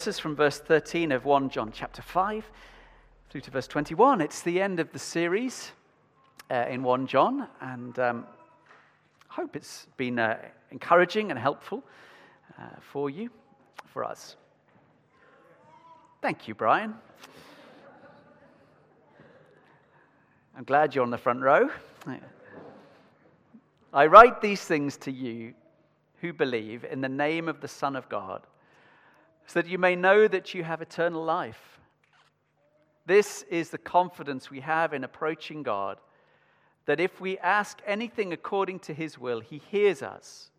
verses from verse 13 of 1 John chapter 5 through to verse 21. It's the end of the series uh, in 1 John, and um, I hope it's been uh, encouraging and helpful uh, for you, for us. Thank you, Brian. I'm glad you're on the front row. I write these things to you who believe in the name of the Son of God so that you may know that you have eternal life. This is the confidence we have in approaching God, that if we ask anything according to his will, he hears us.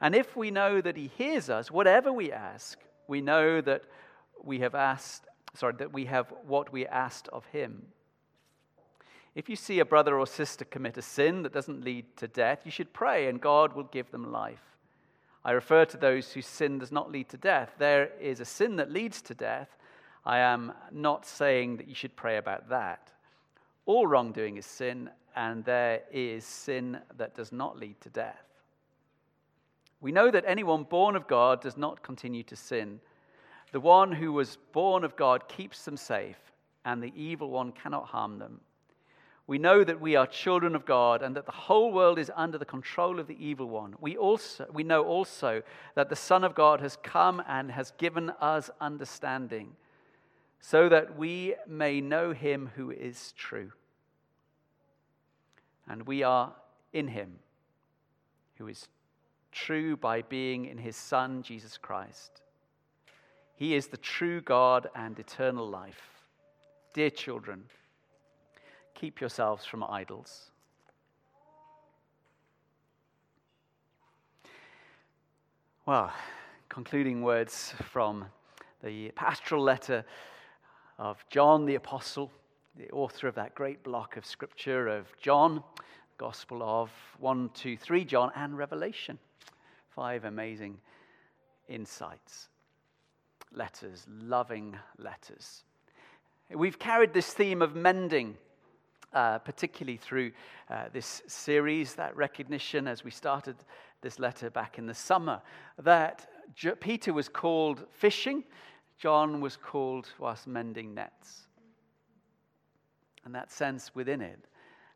And if we know that he hears us, whatever we ask, we know that we have asked, sorry, that we have what we asked of him. If you see a brother or sister commit a sin that doesn't lead to death, you should pray and God will give them life. I refer to those whose sin does not lead to death. There is a sin that leads to death. I am not saying that you should pray about that. All wrongdoing is sin, and there is sin that does not lead to death. We know that anyone born of God does not continue to sin. The one who was born of God keeps them safe, and the evil one cannot harm them. We know that we are children of God and that the whole world is under the control of the evil one. We, also, we know also that the Son of God has come and has given us understanding so that we may know him who is true. And we are in him who is true by being in his Son, Jesus Christ. He is the true God and eternal life. Dear children, Keep yourselves from idols. Well, concluding words from the pastoral letter of John the Apostle, the author of that great block of scripture of John, Gospel of 1, 2, 3 John, and Revelation. Five amazing insights, letters, loving letters. We've carried this theme of mending uh, particularly through uh, this series, that recognition as we started this letter back in the summer, that J- Peter was called fishing, John was called whilst mending nets. And that sense within it,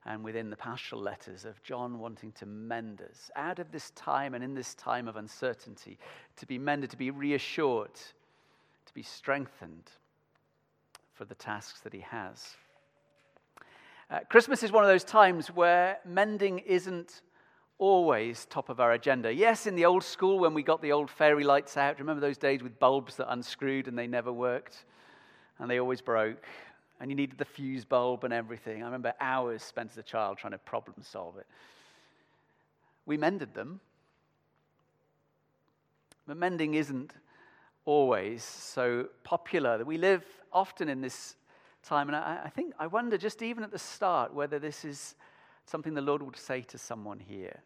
and within the pastoral letters of John wanting to mend us out of this time and in this time of uncertainty, to be mended, to be reassured, to be strengthened for the tasks that he has. Uh, Christmas is one of those times where mending isn't always top of our agenda. Yes, in the old school, when we got the old fairy lights out, remember those days with bulbs that unscrewed and they never worked and they always broke and you needed the fuse bulb and everything. I remember hours spent as a child trying to problem solve it. We mended them, but mending isn't always so popular. We live often in this time. And I, I think, I wonder just even at the start whether this is something the Lord would say to someone here.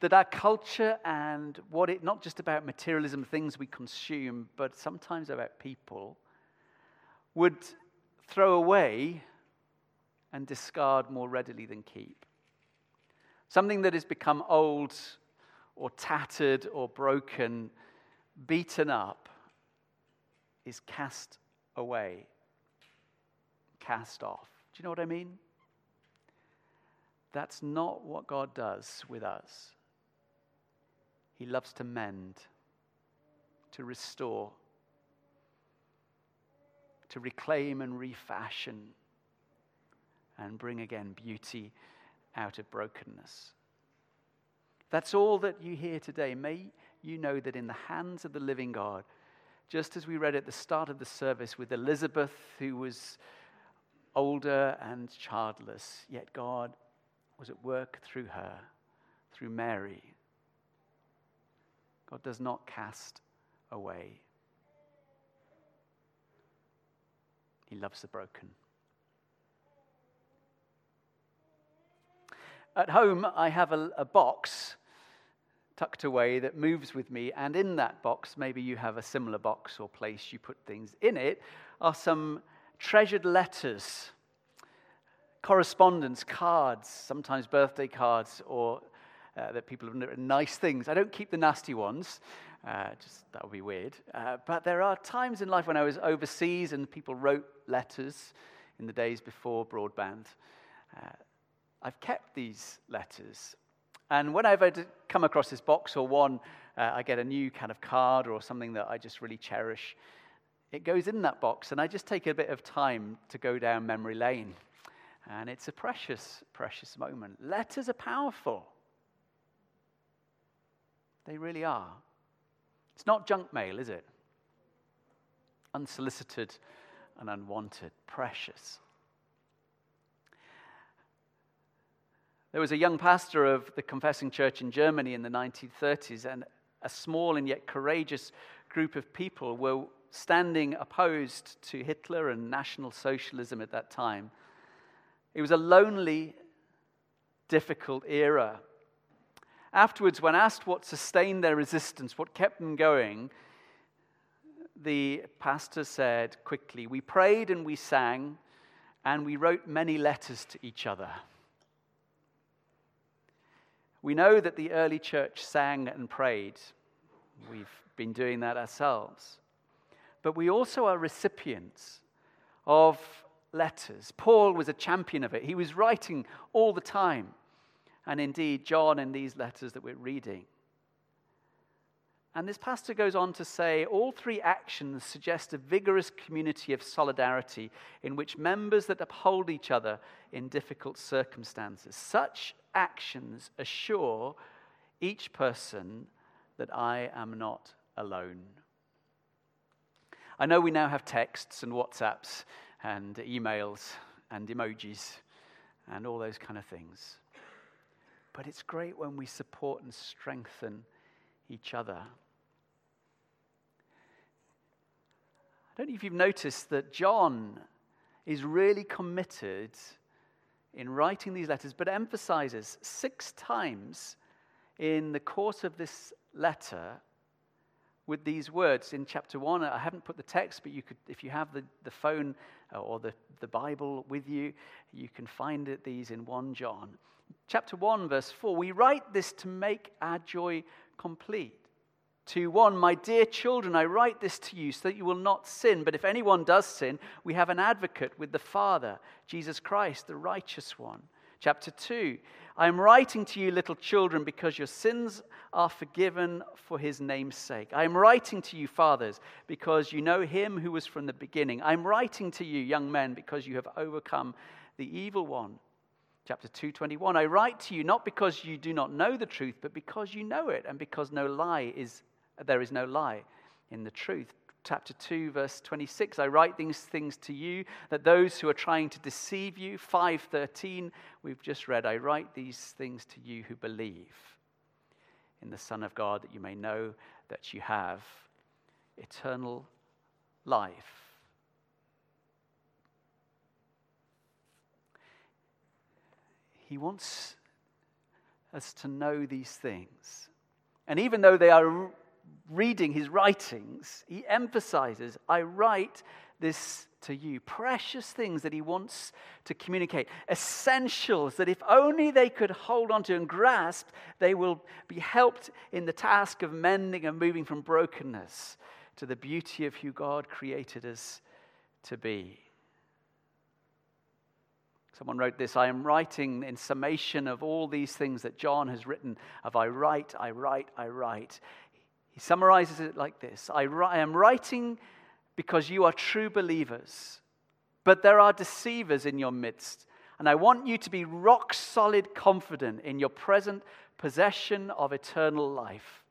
That our culture and what it, not just about materialism, things we consume, but sometimes about people, would throw away and discard more readily than keep. Something that has become old or tattered or broken, beaten up, is cast away, cast off. Do you know what I mean? That's not what God does with us. He loves to mend, to restore, to reclaim and refashion, and bring again beauty out of brokenness. That's all that you hear today. May you know that in the hands of the living God, just as we read at the start of the service with Elizabeth, who was older and childless, yet God was at work through her, through Mary. God does not cast away, He loves the broken. At home, I have a, a box tucked away that moves with me. And in that box, maybe you have a similar box or place you put things in it, are some treasured letters, correspondence, cards, sometimes birthday cards, or uh, that people have written nice things. I don't keep the nasty ones, Uh, just that would be weird. Uh, but there are times in life when I was overseas and people wrote letters in the days before broadband. Uh, I've kept these letters. And whenever I've come across this box or one, uh, I get a new kind of card or something that I just really cherish. It goes in that box, and I just take a bit of time to go down memory lane. And it's a precious, precious moment. Letters are powerful. They really are. It's not junk mail, is it? Unsolicited and unwanted, precious. There was a young pastor of the Confessing Church in Germany in the 1930s, and a small and yet courageous group of people were standing opposed to Hitler and National Socialism at that time. It was a lonely, difficult era. Afterwards, when asked what sustained their resistance, what kept them going, the pastor said quickly, We prayed and we sang, and we wrote many letters to each other. We know that the early church sang and prayed. We've been doing that ourselves. But we also are recipients of letters. Paul was a champion of it. He was writing all the time. And indeed, John in these letters that we're reading. And this pastor goes on to say all three actions suggest a vigorous community of solidarity in which members that uphold each other in difficult circumstances. Such actions assure each person that I am not alone. I know we now have texts and WhatsApps and emails and emojis and all those kind of things. But it's great when we support and strengthen each other. I don't know if you've noticed that John is really committed in writing these letters, but emphasizes six times in the course of this letter with these words in chapter 1 i haven't put the text but you could if you have the, the phone uh, or the, the bible with you you can find it, these in 1 john chapter 1 verse 4 we write this to make our joy complete 2 1 My dear children, I write this to you so that you will not sin. But if anyone does sin, we have an advocate with the Father, Jesus Christ, the righteous one. Chapter 2 I am writing to you, little children, because your sins are forgiven for his name's sake. I am writing to you, fathers, because you know him who was from the beginning. I am writing to you, young men, because you have overcome the evil one. Chapter 221 I write to you not because you do not know the truth, but because you know it, and because no lie is there is no lie in the truth. Chapter 2, verse 26 I write these things to you that those who are trying to deceive you, 513, we've just read, I write these things to you who believe in the Son of God, that you may know that you have eternal life. He wants us to know these things. And even though they are reading his writings, he emphasizes, I write this to you. Precious things that he wants to communicate. Essentials that if only they could hold on to and grasp, they will be helped in the task of mending and moving from brokenness to the beauty of who God created us to be. Someone wrote this I am writing in summation of all these things that John has written of I write, I write, I write. He summarizes it like this I, I am writing because you are true believers, but there are deceivers in your midst. And I want you to be rock solid confident in your present possession of eternal life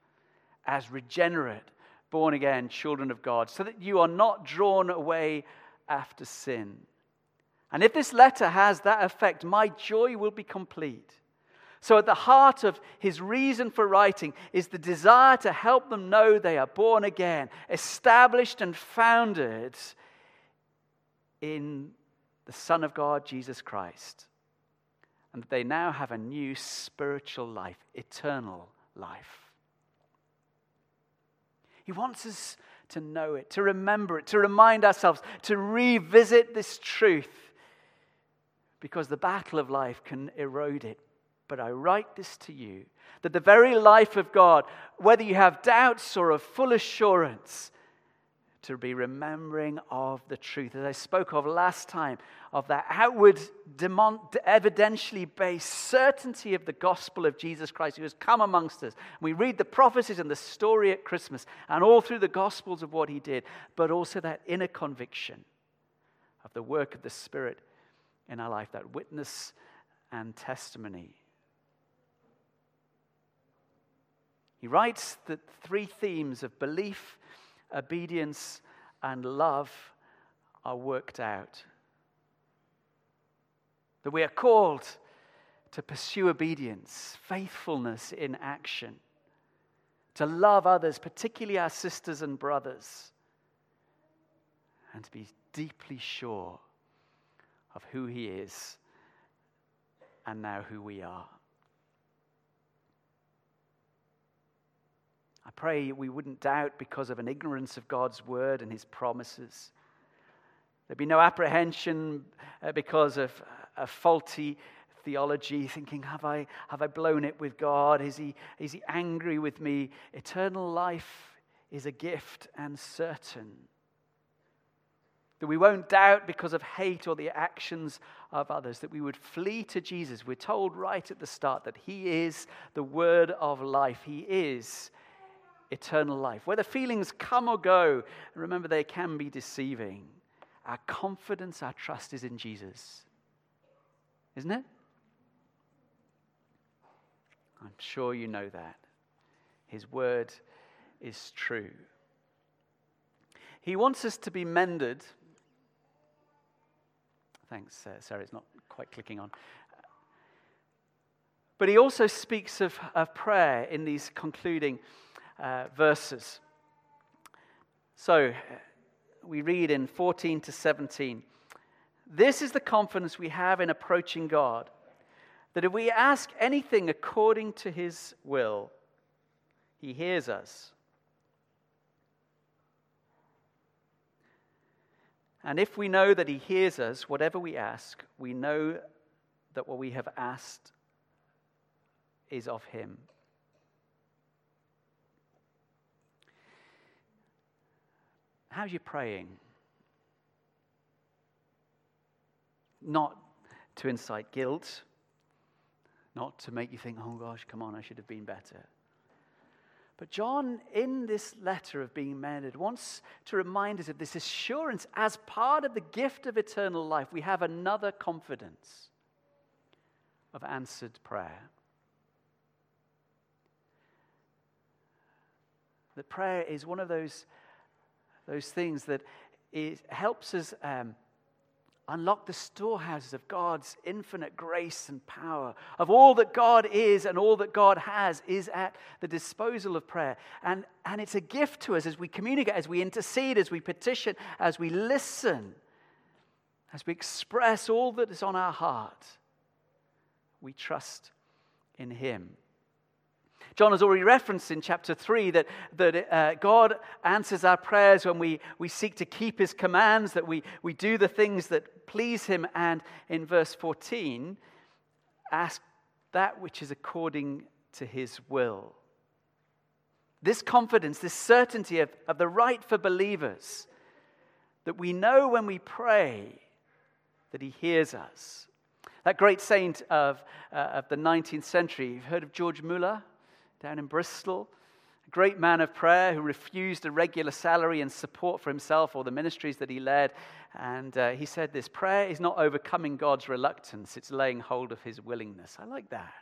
as regenerate, born again children of God, so that you are not drawn away after sin. And if this letter has that effect, my joy will be complete. So, at the heart of his reason for writing is the desire to help them know they are born again, established and founded in the Son of God, Jesus Christ, and that they now have a new spiritual life, eternal life. He wants us to know it, to remember it, to remind ourselves, to revisit this truth, because the battle of life can erode it But I write this to you that the very life of God, whether you have doubts or a full assurance, to be remembering of the truth. As I spoke of last time, of that outward, evidentially based certainty of the gospel of Jesus Christ who has come amongst us. We read the prophecies and the story at Christmas and all through the gospels of what he did, but also that inner conviction of the work of the Spirit in our life, that witness and testimony. He writes that three themes of belief, obedience, and love are worked out. That we are called to pursue obedience, faithfulness in action, to love others, particularly our sisters and brothers, and to be deeply sure of who He is and now who we are. I pray we wouldn't doubt because of an ignorance of God's word and his promises. There'd be no apprehension uh, because of a faulty theology, thinking, have I, have I blown it with God? Is he, is he angry with me? Eternal life is a gift and certain. That we won't doubt because of hate or the actions of others, that we would flee to Jesus. We're told right at the start that He is the word of life. He is eternal life. Whether feelings come or go, remember they can be deceiving. Our confidence, our trust is in Jesus. Isn't it? I'm sure you know that. His word is true. He wants us to be mended. Thanks, uh, Sarah, it's not quite clicking on. But he also speaks of, of prayer in these concluding uh, verses. So we read in 14 to 17 This is the confidence we have in approaching God, that if we ask anything according to his will, he hears us. And if we know that he hears us, whatever we ask, we know that what we have asked is of him. How's you praying? Not to incite guilt, not to make you think, oh gosh, come on, I should have been better. But John, in this letter of being mended, wants to remind us of this assurance as part of the gift of eternal life. We have another confidence of answered prayer. That prayer is one of those those things that it helps us um, unlock the storehouses of God's infinite grace and power. Of all that God is and all that God has is at the disposal of prayer. And, and it's a gift to us as we communicate, as we intercede, as we petition, as we listen, as we express all that is on our heart. We trust in Him. John has already referenced in chapter 3 that, that uh, God answers our prayers when we, we seek to keep his commands, that we, we do the things that please him. And in verse 14, ask that which is according to his will. This confidence, this certainty of, of the right for believers, that we know when we pray that he hears us. That great saint of, uh, of the 19th century, you've heard of George Muller? Down in Bristol. A great man of prayer who refused a regular salary and support for himself or the ministries that he led. And uh, he said this prayer is not overcoming God's reluctance, it's laying hold of his willingness. I like that.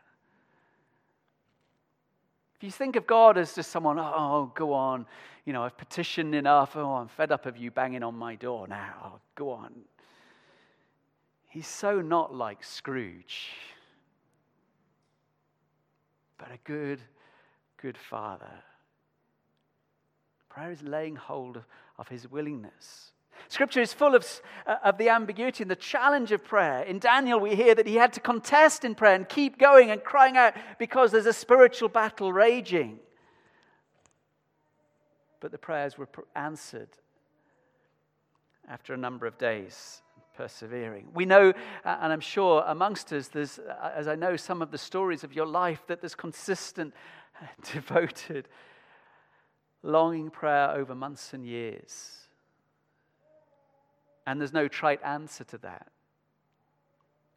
If you think of God as just someone, oh, go on, you know, I've petitioned enough, oh, I'm fed up of you banging on my door now, oh, go on. He's so not like Scrooge, but a good good Father. Prayer is laying hold of his willingness. Scripture is full of, uh, of the ambiguity and the challenge of prayer. In Daniel, we hear that he had to contest in prayer and keep going and crying out because there's a spiritual battle raging. But the prayers were answered after a number of days. persevering. We know, and I'm sure amongst us, there's, as I know some of the stories of your life, that there's consistent, devoted, longing prayer over months and years. And there's no trite answer to that,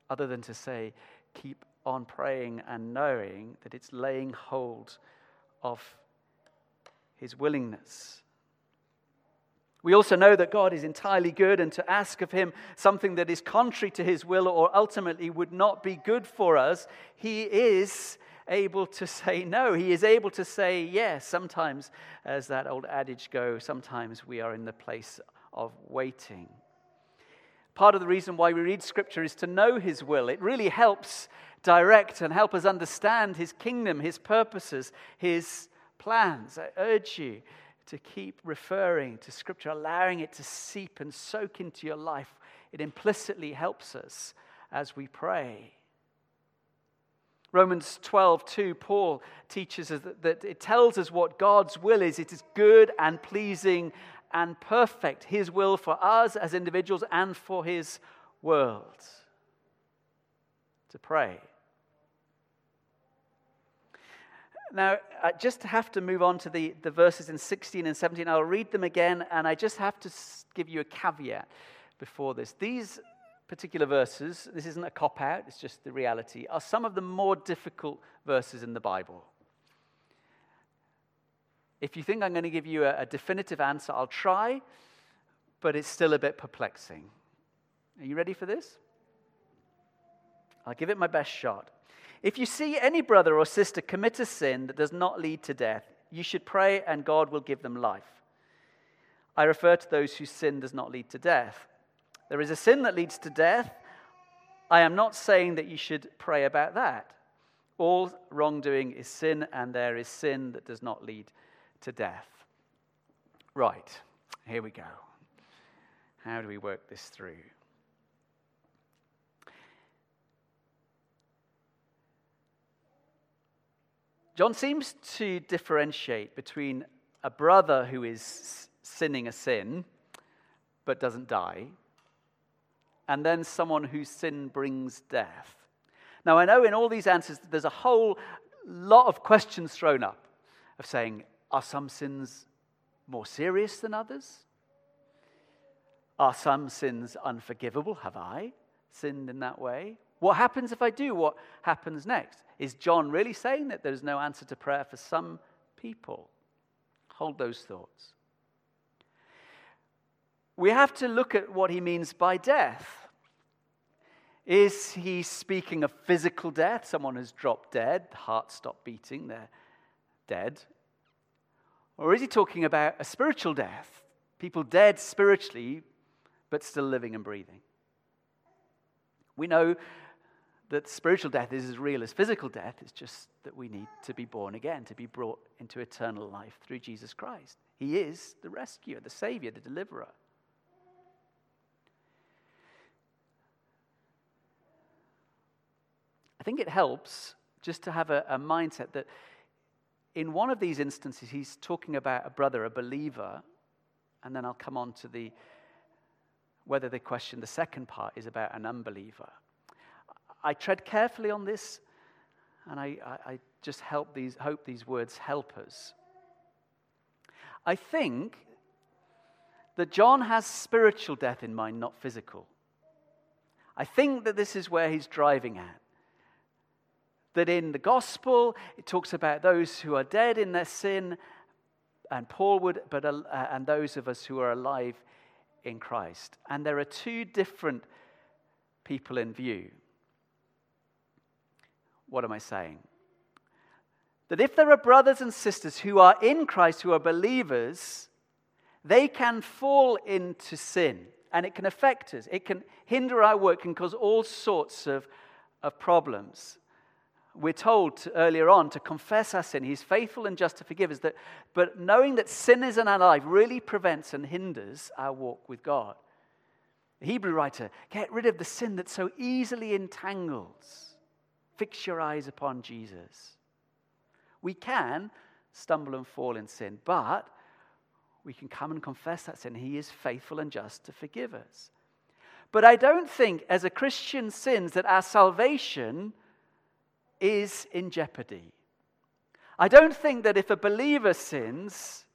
other than to say, keep on praying and knowing that it's laying hold of His willingness we also know that God is entirely good, and to ask of Him something that is contrary to His will or ultimately would not be good for us, He is able to say no. He is able to say yes. Sometimes, as that old adage goes, sometimes we are in the place of waiting. Part of the reason why we read Scripture is to know His will. It really helps direct and help us understand His kingdom, His purposes, His plans. I urge you to keep referring to Scripture, allowing it to seep and soak into your life. It implicitly helps us as we pray. Romans 12, 2, Paul teaches us that, that, it tells us what God's will is. It is good and pleasing and perfect. His will for us as individuals and for His world. To pray. Now, I just have to move on to the, the verses in 16 and 17. I'll read them again, and I just have to give you a caveat before this. These particular verses, this isn't a cop out, it's just the reality, are some of the more difficult verses in the Bible. If you think I'm going to give you a, a definitive answer, I'll try, but it's still a bit perplexing. Are you ready for this? I'll give it my best shot. If you see any brother or sister commit a sin that does not lead to death, you should pray and God will give them life. I refer to those whose sin does not lead to death. There is a sin that leads to death. I am not saying that you should pray about that. All wrongdoing is sin, and there is sin that does not lead to death. Right, here we go. How do we work this through? John seems to differentiate between a brother who is sinning a sin but doesn't die, and then someone whose sin brings death. Now, I know in all these answers there's a whole lot of questions thrown up of saying, are some sins more serious than others? Are some sins unforgivable? Have I sinned in that way? What happens if I do? What happens next? Is John really saying that there's no answer to prayer for some people? Hold those thoughts. We have to look at what he means by death. Is he speaking of physical death? Someone has dropped dead, the heart stopped beating, they're dead. Or is he talking about a spiritual death? People dead spiritually, but still living and breathing. We know that spiritual death is as real as physical death. It's just that we need to be born again, to be brought into eternal life through Jesus Christ. He is the rescuer, the savior, the deliverer. I think it helps just to have a, a mindset that in one of these instances, he's talking about a brother, a believer, and then I'll come on to the whether the question, the second part, is about an unbeliever. I tread carefully on this, and I, I, I just help these, hope these words help us. I think that John has spiritual death in mind, not physical. I think that this is where he's driving at. That in the gospel, it talks about those who are dead in their sin, and Paul would, but, uh, and those of us who are alive in Christ. And there are two different people in view. What am I saying? That if there are brothers and sisters who are in Christ, who are believers, they can fall into sin and it can affect us. It can hinder our work, can cause all sorts of, of problems. We're told to, earlier on to confess our sin. He's faithful and just to forgive us. That, but knowing that sin is in our life really prevents and hinders our walk with God. The Hebrew writer, get rid of the sin that so easily entangles. Fix your eyes upon Jesus. We can stumble and fall in sin, but we can come and confess that sin. He is faithful and just to forgive us. But I don't think, as a Christian sins, that our salvation is in jeopardy. I don't think that if a believer sins,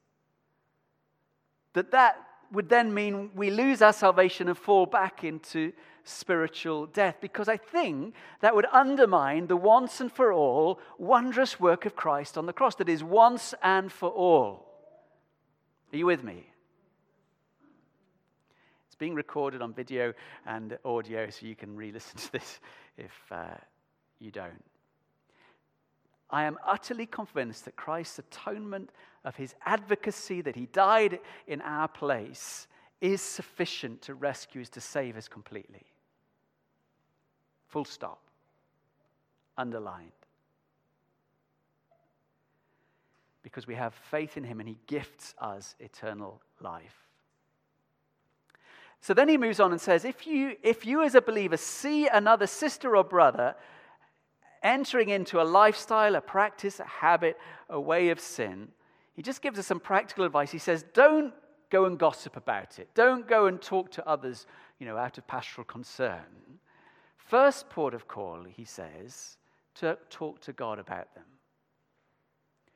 that that would then mean we lose our salvation and fall back into spiritual death, because I think that would undermine the once and for all wondrous work of Christ on the cross, that is once and for all. Are you with me? It's being recorded on video and audio, so you can re listen to this if uh, you don't. I am utterly convinced that Christ's atonement of his advocacy, that he died in our place, is sufficient to rescue us, to save us completely. Full stop. Underlined. Because we have faith in him and he gifts us eternal life. So then he moves on and says, if you, if you as a believer see another sister or brother entering into a lifestyle, a practice, a habit, a way of sin, he just gives us some practical advice. He says, don't go and gossip about it. Don't go and talk to others, you know, out of pastoral concern. First port of call, he says, to talk to God about them.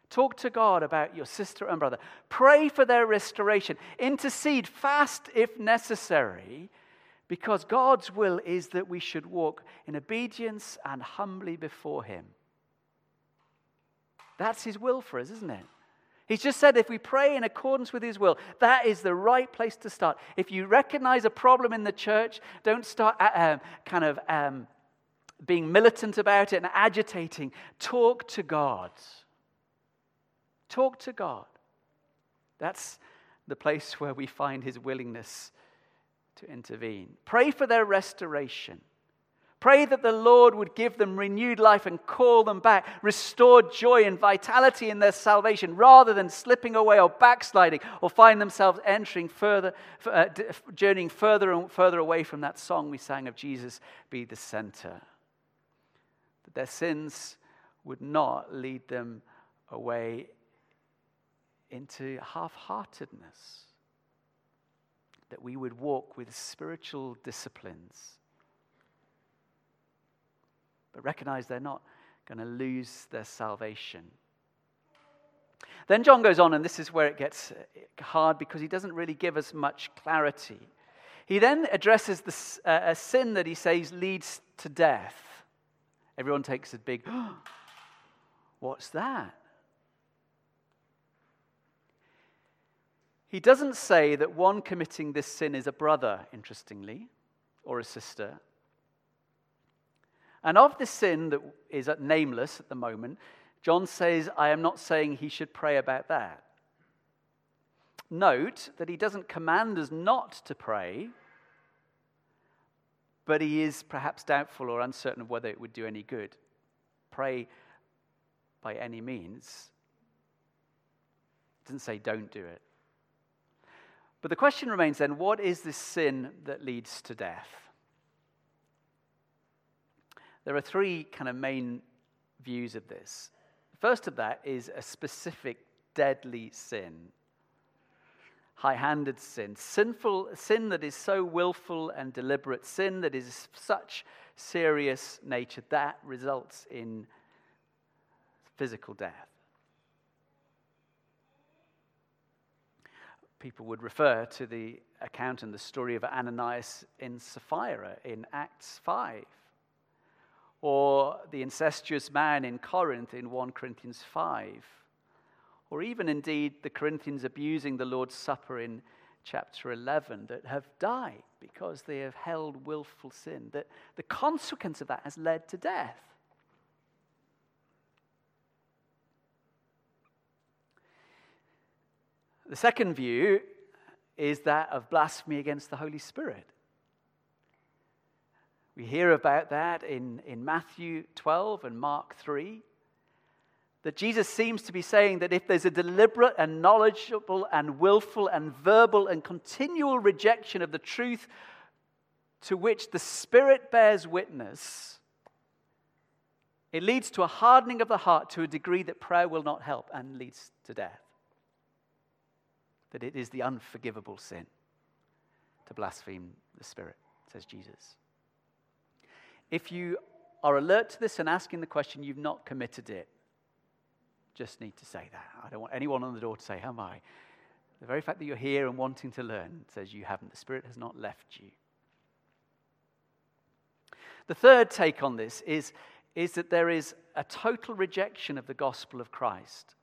Talk to God about your sister and brother. Pray for their restoration. Intercede, fast if necessary, because God's will is that we should walk in obedience and humbly before Him. That's His will for us, isn't it? He's just said if we pray in accordance with His will, that is the right place to start. If you recognize a problem in the church, don't start uh, um, kind of um, being militant about it and agitating. Talk to God. Talk to God. That's the place where we find His willingness to intervene. Pray for their restoration. Pray that the Lord would give them renewed life and call them back, restored joy and vitality in their salvation, rather than slipping away or backsliding or find themselves entering further, uh, journeying further and further away from that song we sang of Jesus be the center. That their sins would not lead them away into half heartedness. That we would walk with spiritual disciplines but recognize they're not going to lose their salvation. Then John goes on, and this is where it gets hard because he doesn't really give us much clarity. He then addresses this, uh, a sin that he says leads to death. Everyone takes a big, what's that? He doesn't say that one committing this sin is a brother, interestingly, or a sister. And of the sin that is nameless at the moment, John says, I am not saying he should pray about that. Note that he doesn't command us not to pray, but he is perhaps doubtful or uncertain of whether it would do any good. Pray by any means. It doesn't say don't do it. But the question remains then what is this sin that leads to death? There are three kind of main views of this. First of that is a specific deadly sin. High handed sin, sinful sin that is so willful and deliberate, sin that is such serious nature that results in physical death. People would refer to the account and the story of Ananias in Sapphira in Acts 5 or the incestuous man in Corinth in 1 Corinthians 5, or even indeed the Corinthians abusing the Lord's Supper in chapter 11 that have died because they have held willful sin, that the consequence of that has led to death. The second view is that of blasphemy against the Holy Spirit. We hear about that in, in Matthew 12 and Mark 3. That Jesus seems to be saying that if there's a deliberate and knowledgeable and willful and verbal and continual rejection of the truth to which the Spirit bears witness, it leads to a hardening of the heart to a degree that prayer will not help and leads to death. That it is the unforgivable sin to blaspheme the Spirit. says Jesus. If you are alert to this and asking the question, you've not committed it. Just need to say that. I don't want anyone on the door to say, Am I? The very fact that you're here and wanting to learn says you haven't. The Spirit has not left you. The third take on this is, is that there is a total rejection of the gospel of Christ.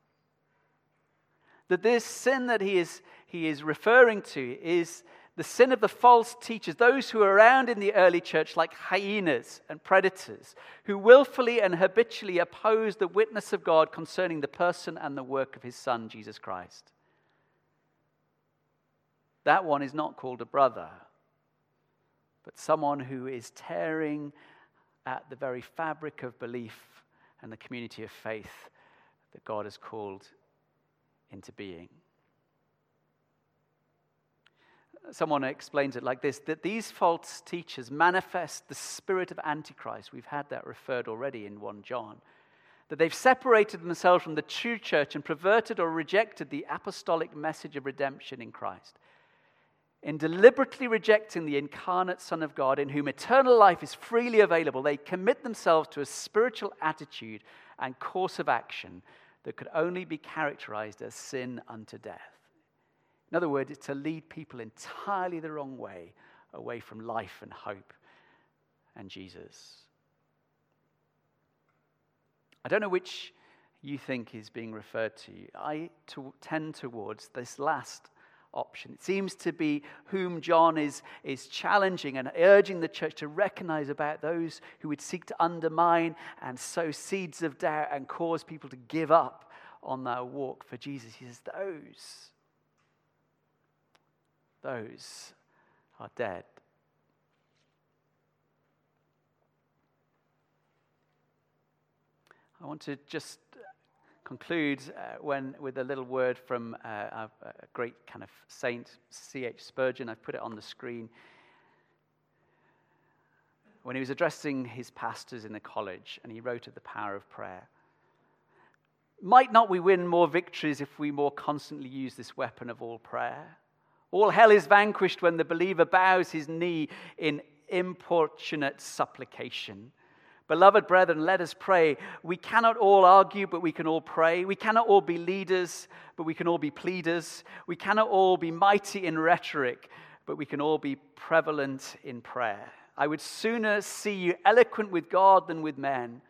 That this sin that he is, he is referring to is the sin of the false teachers, those who were around in the early church like hyenas and predators, who willfully and habitually oppose the witness of God concerning the person and the work of his Son, Jesus Christ. That one is not called a brother, but someone who is tearing at the very fabric of belief and the community of faith that God has called into being. Someone explains it like this that these false teachers manifest the spirit of Antichrist. We've had that referred already in 1 John. That they've separated themselves from the true church and perverted or rejected the apostolic message of redemption in Christ. In deliberately rejecting the incarnate Son of God, in whom eternal life is freely available, they commit themselves to a spiritual attitude and course of action that could only be characterized as sin unto death. In other words, it's to lead people entirely the wrong way, away from life and hope and Jesus. I don't know which you think is being referred to. I to, tend towards this last option. It seems to be whom John is, is challenging and urging the church to recognize about those who would seek to undermine and sow seeds of doubt and cause people to give up on their walk for Jesus. He says, Those those are dead. I want to just conclude uh, when, with a little word from uh, a, a great kind of saint, C.H. Spurgeon. I've put it on the screen. When he was addressing his pastors in the college, and he wrote of the power of prayer. Might not we win more victories if we more constantly use this weapon of all prayer? All hell is vanquished when the believer bows his knee in importunate supplication. Beloved brethren, let us pray. We cannot all argue, but we can all pray. We cannot all be leaders, but we can all be pleaders. We cannot all be mighty in rhetoric, but we can all be prevalent in prayer. I would sooner see you eloquent with God than with men.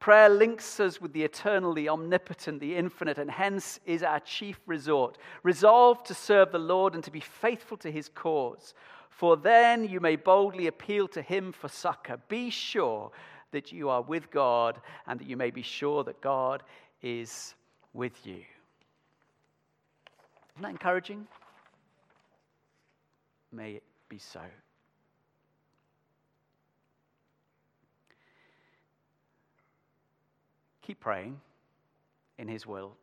Prayer links us with the eternal, the omnipotent, the infinite, and hence is our chief resort. Resolve to serve the Lord and to be faithful to his cause. For then you may boldly appeal to him for succor. Be sure that you are with God and that you may be sure that God is with you. Isn't that encouraging? May it be so. keep praying in His will.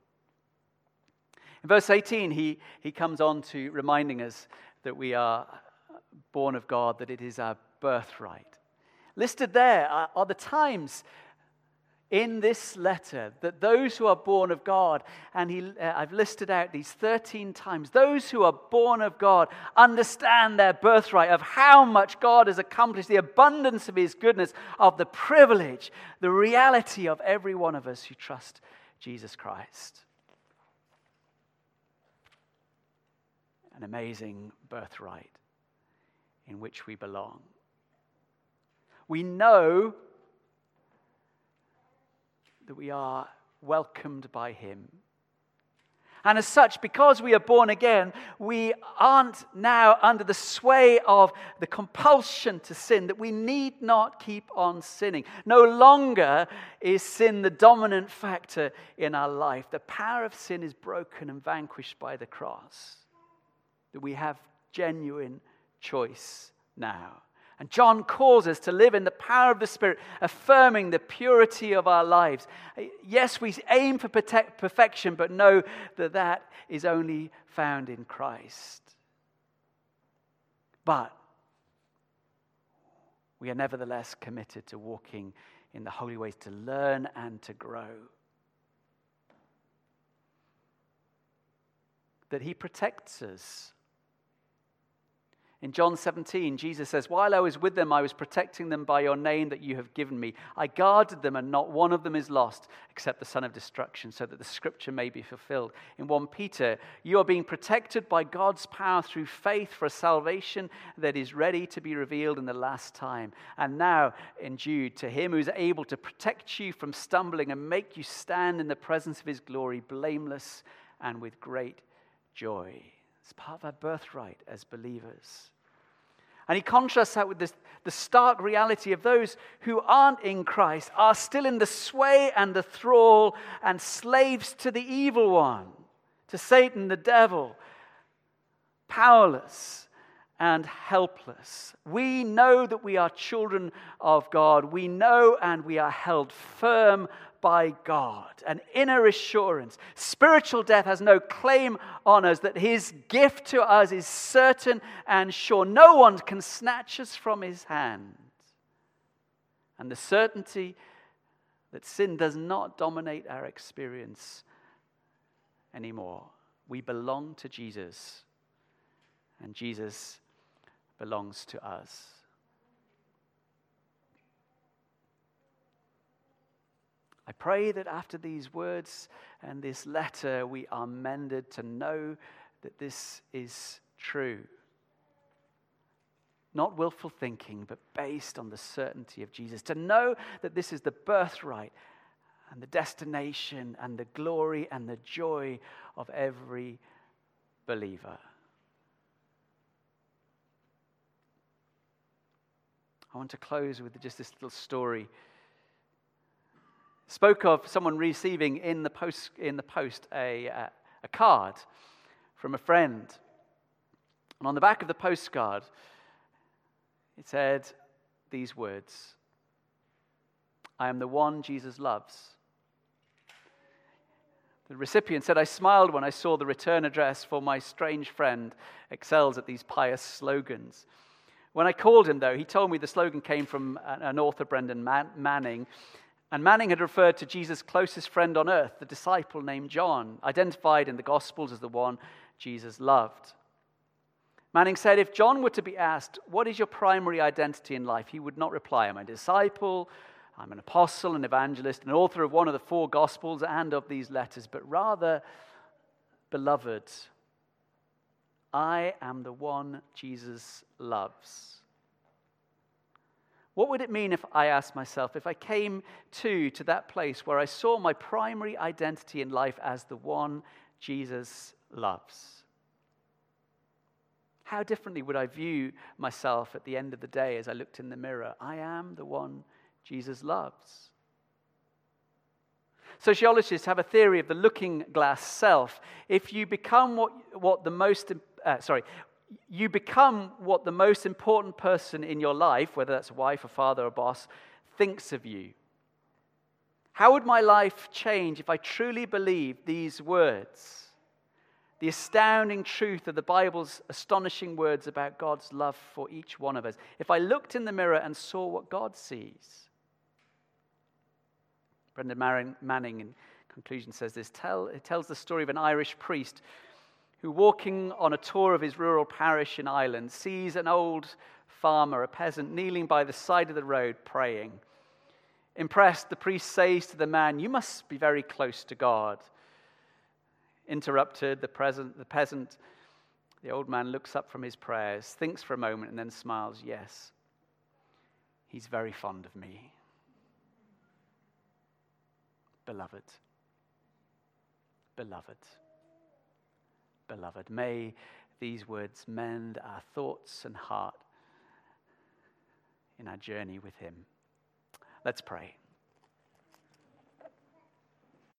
In verse 18, he, he comes on to reminding us that we are born of God, that it is our birthright. Listed there are, are the times in this letter that those who are born of God, and he, uh, I've listed out these 13 times, those who are born of God understand their birthright of how much God has accomplished, the abundance of his goodness, of the privilege, the reality of every one of us who trust Jesus Christ. An amazing birthright in which we belong. We know that we are welcomed by Him. And as such, because we are born again, we aren't now under the sway of the compulsion to sin, that we need not keep on sinning. No longer is sin the dominant factor in our life. The power of sin is broken and vanquished by the cross. That we have genuine choice now. And John calls us to live in the power of the Spirit, affirming the purity of our lives. Yes, we aim for perfection, but know that that is only found in Christ. But we are nevertheless committed to walking in the holy ways to learn and to grow. That He protects us In John 17, Jesus says, While I was with them, I was protecting them by your name that you have given me. I guarded them, and not one of them is lost, except the son of destruction, so that the scripture may be fulfilled. In 1 Peter, you are being protected by God's power through faith for a salvation that is ready to be revealed in the last time. And now, in Jude, to him who is able to protect you from stumbling and make you stand in the presence of his glory, blameless and with great joy. It's part of our birthright as believers. And he contrasts that with this, the stark reality of those who aren't in Christ, are still in the sway and the thrall and slaves to the evil one, to Satan, the devil, powerless and helpless. We know that we are children of God. We know and we are held firm by God, an inner assurance. Spiritual death has no claim on us, that His gift to us is certain and sure. No one can snatch us from His hand. And the certainty that sin does not dominate our experience anymore. We belong to Jesus, and Jesus belongs to us. I pray that after these words and this letter, we are mended to know that this is true. Not willful thinking, but based on the certainty of Jesus. To know that this is the birthright and the destination and the glory and the joy of every believer. I want to close with just this little story spoke of someone receiving in the post, in the post a, uh, a card from a friend. And on the back of the postcard, it said these words I am the one Jesus loves. The recipient said, I smiled when I saw the return address for my strange friend excels at these pious slogans. When I called him, though, he told me the slogan came from an author, Brennan Manning, and Manning had referred to Jesus' closest friend on earth, the disciple named John, identified in the Gospels as the one Jesus loved. Manning said, If John were to be asked, What is your primary identity in life? he would not reply, I'm a disciple, I'm an apostle, an evangelist, an author of one of the four Gospels and of these letters, but rather, Beloved, I am the one Jesus loves. What would it mean if I asked myself, if I came to, to that place where I saw my primary identity in life as the one Jesus loves? How differently would I view myself at the end of the day as I looked in the mirror? I am the one Jesus loves. Sociologists have a theory of the looking glass self. If you become what, what the most, uh, sorry, you become what the most important person in your life, whether that's a wife, a father, a boss, thinks of you. How would my life change if I truly believed these words? The astounding truth of the Bible's astonishing words about God's love for each one of us. If I looked in the mirror and saw what God sees. Brennan Manning, in conclusion, says this tell, it tells the story of an Irish priest who, walking on a tour of his rural parish in Ireland, sees an old farmer, a peasant, kneeling by the side of the road praying. Impressed, the priest says to the man, You must be very close to God. Interrupted, the, present, the peasant, the old man looks up from his prayers, thinks for a moment, and then smiles, Yes, he's very fond of me. Beloved, beloved beloved. May these words mend our thoughts and heart in our journey with Him. Let's pray.